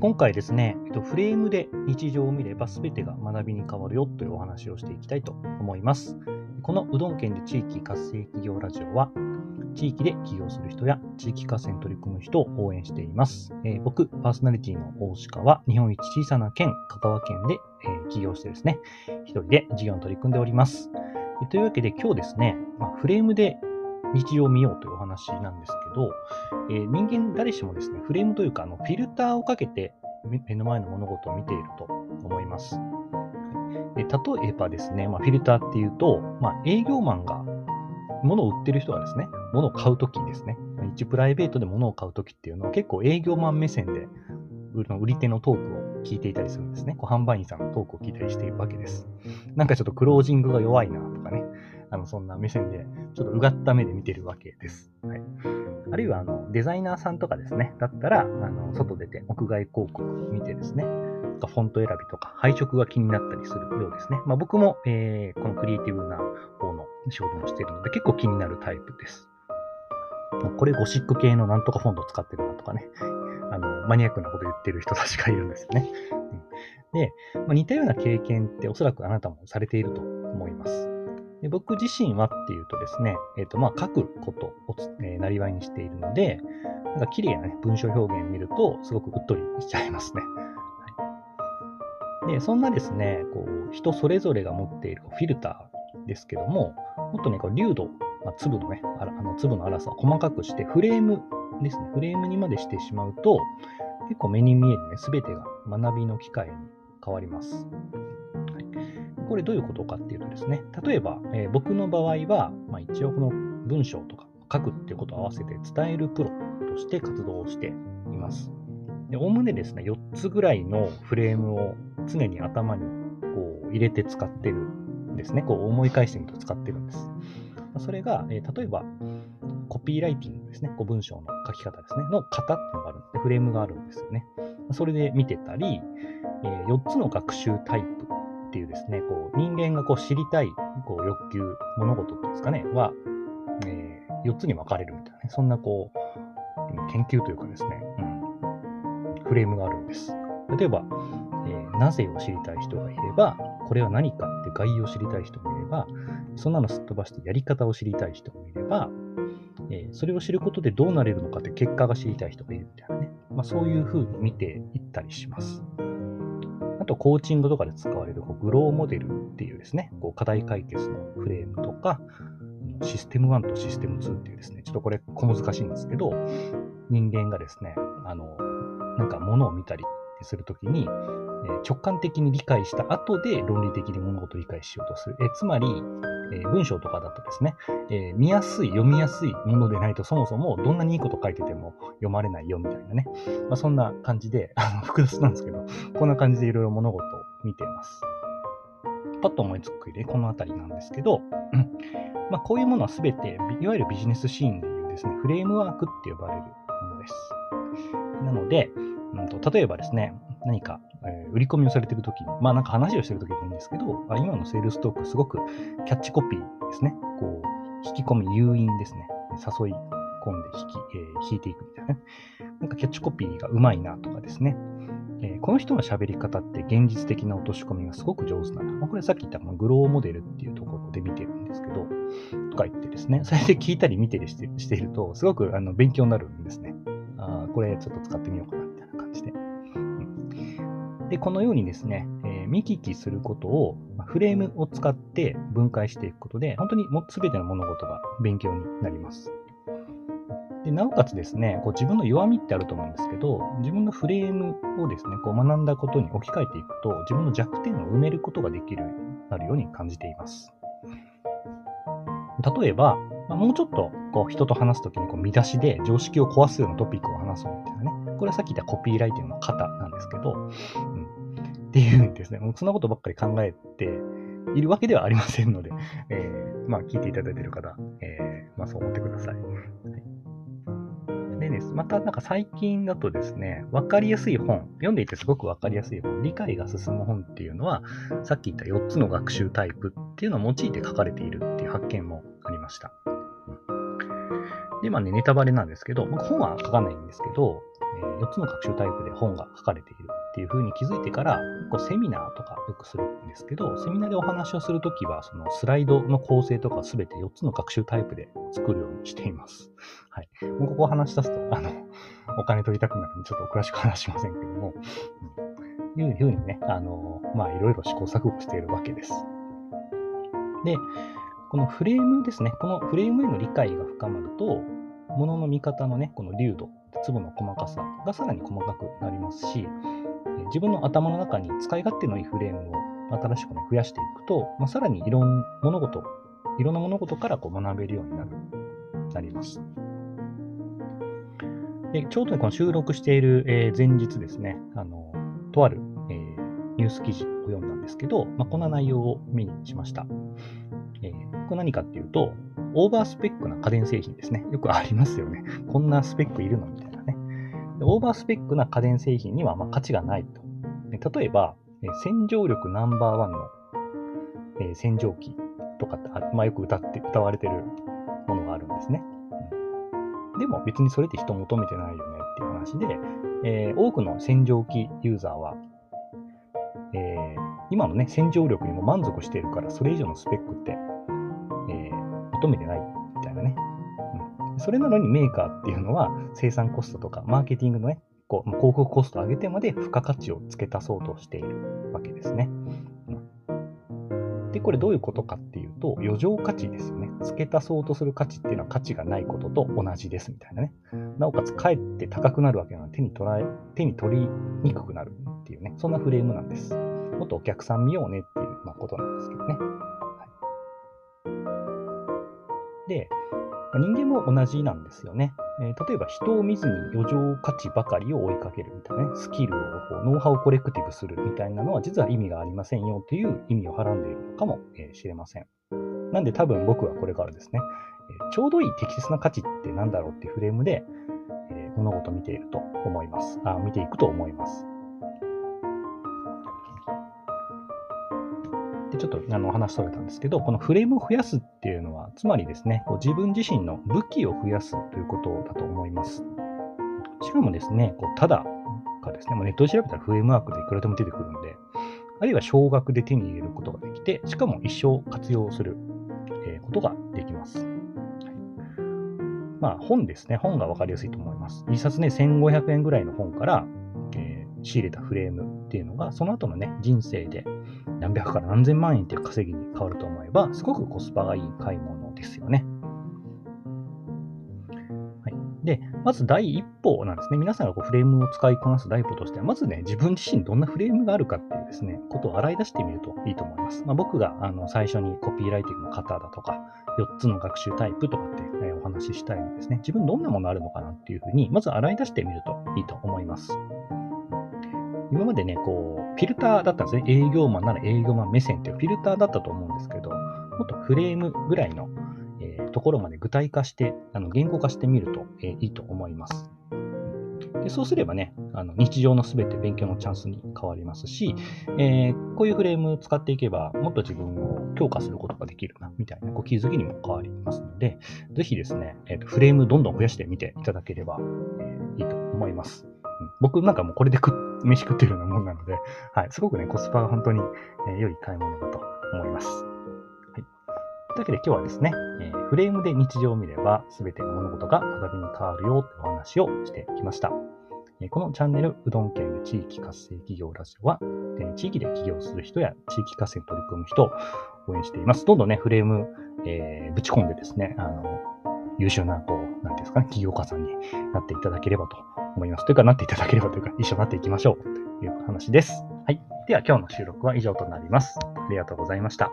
今回ですね、フレームで日常を見れば全てが学びに変わるよというお話をしていきたいと思います。このうどん県で地域活性企業ラジオは、地域で起業する人や地域活性に取り組む人を応援しています。えー、僕、パーソナリティの大鹿は、日本一小さな県、香川県で、え、起業してですね、一人で事業に取り組んでおります。というわけで今日ですね、まあ、フレームで日常を見ようというお話なんですけど、えー、人間誰しもですね、フレームというか、あのフィルターをかけて目の前の物事を見ていると思います。で例えばですね、まあ、フィルターっていうと、まあ、営業マンが物を売ってる人はですね、物を買うときですね、一プライベートで物を買うときっていうのは結構営業マン目線で売り手のトークを聞いていたりするんですね。こう販売員さんのトークを聞いたりしているわけです。なんかちょっとクロージングが弱いなとかね、あの、そんな目線で、ちょっとうがった目で見てるわけです。はい。あるいは、あの、デザイナーさんとかですね、だったら、あの、外出て屋外広告見てですね、フォント選びとか配色が気になったりするようですね。まあ、僕も、えー、このクリエイティブな方の仕事もしてるので結構気になるタイプです。これゴシック系のなんとかフォント使ってるなとかね、あの、マニアックなこと言ってる人たちがいるんですよね。で、まあ、似たような経験っておそらくあなたもされていると思います。で僕自身はっていうとですね、えっ、ー、と、まあ、書くことを、えー、なりわいにしているので、なんか綺麗なね、文章表現を見ると、すごくうっとりしちゃいますね。はい、で、そんなですね、こう、人それぞれが持っているフィルターですけども、もっとね、こう粒度、まあ、粒のね、あの粒の粗さを細かくして、フレームですね、フレームにまでしてしまうと、結構目に見えるね、すべてが学びの機会に変わります。これどういうことかっていうとですね、例えば、えー、僕の場合は、まあ、一応この文章とか書くっていうことを合わせて伝えるプロとして活動をしています。おおむねですね、4つぐらいのフレームを常に頭にこう入れて使ってるんですね。こう思い返してみると使ってるんです。それが、えー、例えば、コピーライティングですね。こう文章の書き方ですね。の型っていうのがあるんで、フレームがあるんですよね。それで見てたり、えー、4つの学習タイプっていうですね、こう人間がこう知りたいこう欲求、物事っていうんですかね、は、えー、4つに分かれるみたいなね、そんなこう、研究というかですね、うん、フレームがあるんです。例えば、えー、なぜを知りたい人がいれば、これは何かって概要を知りたい人もいれば、そんなのすっ飛ばしてやり方を知りたい人もいれば、えー、それを知ることでどうなれるのかって結果が知りたい人がいるみたいなね。まあ、そういうふうに見ていったりします。と、コーチングとかで使われるこうグローモデルっていうですね、こう課題解決のフレームとか、システム1とシステム2っていうですね、ちょっとこれ小難しいんですけど、人間がですね、あの、なんか物を見たりするときに、直感的に理解した後で論理的に物事を理解しようとする。えつまり、えー、文章とかだとですね、えー、見やすい、読みやすいものでないとそもそもどんなにいいこと書いてても読まれないよみたいなね。まあ、そんな感じで、あの 複雑なんですけど、こんな感じでいろいろ物事を見ています。パッと思いつく例、このあたりなんですけど、まあ、こういうものはすべて、いわゆるビジネスシーンでいうですね、フレームワークって呼ばれるものです。なので、うんと、例えばですね、何か、えー、売り込みをされてるときに、まあなんか話をしてるときもいいんですけど、あ今のセールストークすごくキャッチコピーですね。こう、引き込み、誘引ですね。誘い込んで引き、えー、引いていくみたいなね。なんかキャッチコピーがうまいなとかですね。えー、この人の喋り方って現実的な落とし込みがすごく上手だな。まあ、これさっき言ったグローモデルっていうところで見てるんですけど、とか言ってですね、それで聞いたり見てりしてしていると、すごくあの勉強になるんですね。あこれちょっと使ってみようかな、で、このようにですね、えー、見聞きすることを、フレームを使って分解していくことで、本当にも全ての物事が勉強になります。でなおかつですね、こう自分の弱みってあると思うんですけど、自分のフレームをですね、こう学んだことに置き換えていくと、自分の弱点を埋めることができるようになるように感じています。例えば、まあ、もうちょっとこう人と話すときにこう見出しで常識を壊すようなトピックを話そうみたいなね。これはさっき言ったコピーライティングの型なんですけど、っていうんですね。もうそんなことばっかり考えているわけではありませんので、えー、まあ聞いていただいている方、えー、まあそう思ってください。はいでです。またなんか最近だとですね、わかりやすい本、読んでいてすごくわかりやすい本、理解が進む本っていうのは、さっき言った4つの学習タイプっていうのを用いて書かれているっていう発見もありました。で、まあね、ネタバレなんですけど、僕本は書かないんですけど、え4つの学習タイプで本が書かれているっていうふうに気づいてから、こうセミナーとかよくするんですけど、セミナーでお話をするときは、そのスライドの構成とかすべて4つの学習タイプで作るようにしています。はい。もうここ話し出すと、あの、お金取りたくなるんで、ちょっと詳しく話しませんけども、うん、いうふうにね、あの、まあ、いろいろ試行錯誤しているわけです。で、このフレームですね、このフレームへの理解が深まると、ものの見方のね、この粒度、粒の細かさがさらに細かくなりますし、自分の頭の中に使い勝手のいいフレームを新しく、ね、増やしていくと、まあ、さらにいろんな物事、いろんな物事からこう学べるようになる、なります。でちょうど、この収録している、え前日ですね、あのとある、えー、ニュース記事ですけど、まあ、こんな内容を目にしました。えー、これ何かっていうと、オーバースペックな家電製品ですね。よくありますよね。こんなスペックいるのみたいなね。オーバースペックな家電製品にはま価値がないと。例えば、洗浄力ナンバーワンの、え洗浄機とかって、まあ、よく歌って歌われてるものがあるんですね。うん、でも別にそれって人求めてないよねっていう話で、えー、多くの洗浄機ユーザーは、えー、今のね、洗浄力にも満足しているから、それ以上のスペックって、えー、求めてないみたいなね。うん。それなのにメーカーっていうのは生産コストとかマーケティングのね、こう広告コストを上げてまで付加価値を付け足そうとしているわけですね。うんで、これどういうことかっていうと、余剰価値ですよね。付け足そうとする価値っていうのは価値がないことと同じですみたいなね。なおかつ、かえって高くなるわけなので手に取らえ、手に取りにくくなるっていうね、そんなフレームなんです。もっとお客さん見ようねっていう、まあ、ことなんですけどね。はい、で、人間も同じなんですよね。えー、例えば人を見ずに余剰価値ばかりを追いかけるみたいなね、スキルをこうノウハウをコレクティブするみたいなのは実は意味がありませんよという意味をはらんでいるのかもしれません。なんで多分僕はこれからですね、ちょうどいい適切な価値って何だろうっていうフレームで、えー、物事を見ていると思います。あ見ていくと思います。でちょっとあの話それたんですけど、このフレームを増やすっていうのは、つまりですね、こう自分自身の武器を増やすということだと思います。しかもですね、こうただかですね、ネットで調べたらフレームワークでいくらでも出てくるんで、あるいは少額で手に入れることができて、しかも一生活用する、えことができます。まあ本ですね、本が分かりやすいと思います。一冊ね、1500円ぐらいの本から、えー、仕入れたフレームっていうのが、その後のね、人生で何百から何千万円っていう稼ぎに変わると思えば、すごくコスパがいい買い物ですよね。で、まず第一歩なんですね。皆さんがこうフレームを使いこなす第一歩としては、まずね、自分自身どんなフレームがあるかっていうですね、ことを洗い出してみるといいと思います。まあ、僕があの最初にコピーライティングの方だとか、4つの学習タイプとかって、ね、お話ししたようにですね、自分どんなものあるのかなっていうふうに、まず洗い出してみるといいと思います。今までね、こう、フィルターだったんですね。営業マンなら営業マン目線っていうフィルターだったと思うんですけど、もっとフレームぐらいの、ところまで具体化して、あの言語化してみると、えー、いいと思います。でそうすればね、あの日常のすべて勉強のチャンスに変わりますし、えー、こういうフレーム使っていけば、もっと自分を強化することができるな、みたいなこう気づきにも変わりますので、ぜひですね、えーと、フレームどんどん増やしてみていただければ、えー、いいと思います。僕なんかもうこれで飯食ってるようなもんなので、はい、すごくね、コスパが本当に、え、良い買い物だと思います。というわけで今日はですね、えー、フレームで日常を見れば全ての物事が学びに変わるよというお話をしてきました。えこのチャンネル、うどん県地域活性企業ラジオは、え地域で起業する人や地域活性に取り組む人を応援しています。どんどんね、フレーム、え、ぶち込んでですね、あの、優秀な、こう、なんですかね、起業家さんになっていただければと思います。というか、なっていただければというか、一緒になっていきましょうという話です。はい。では、今日の収録は以上となります。ありがとうございました。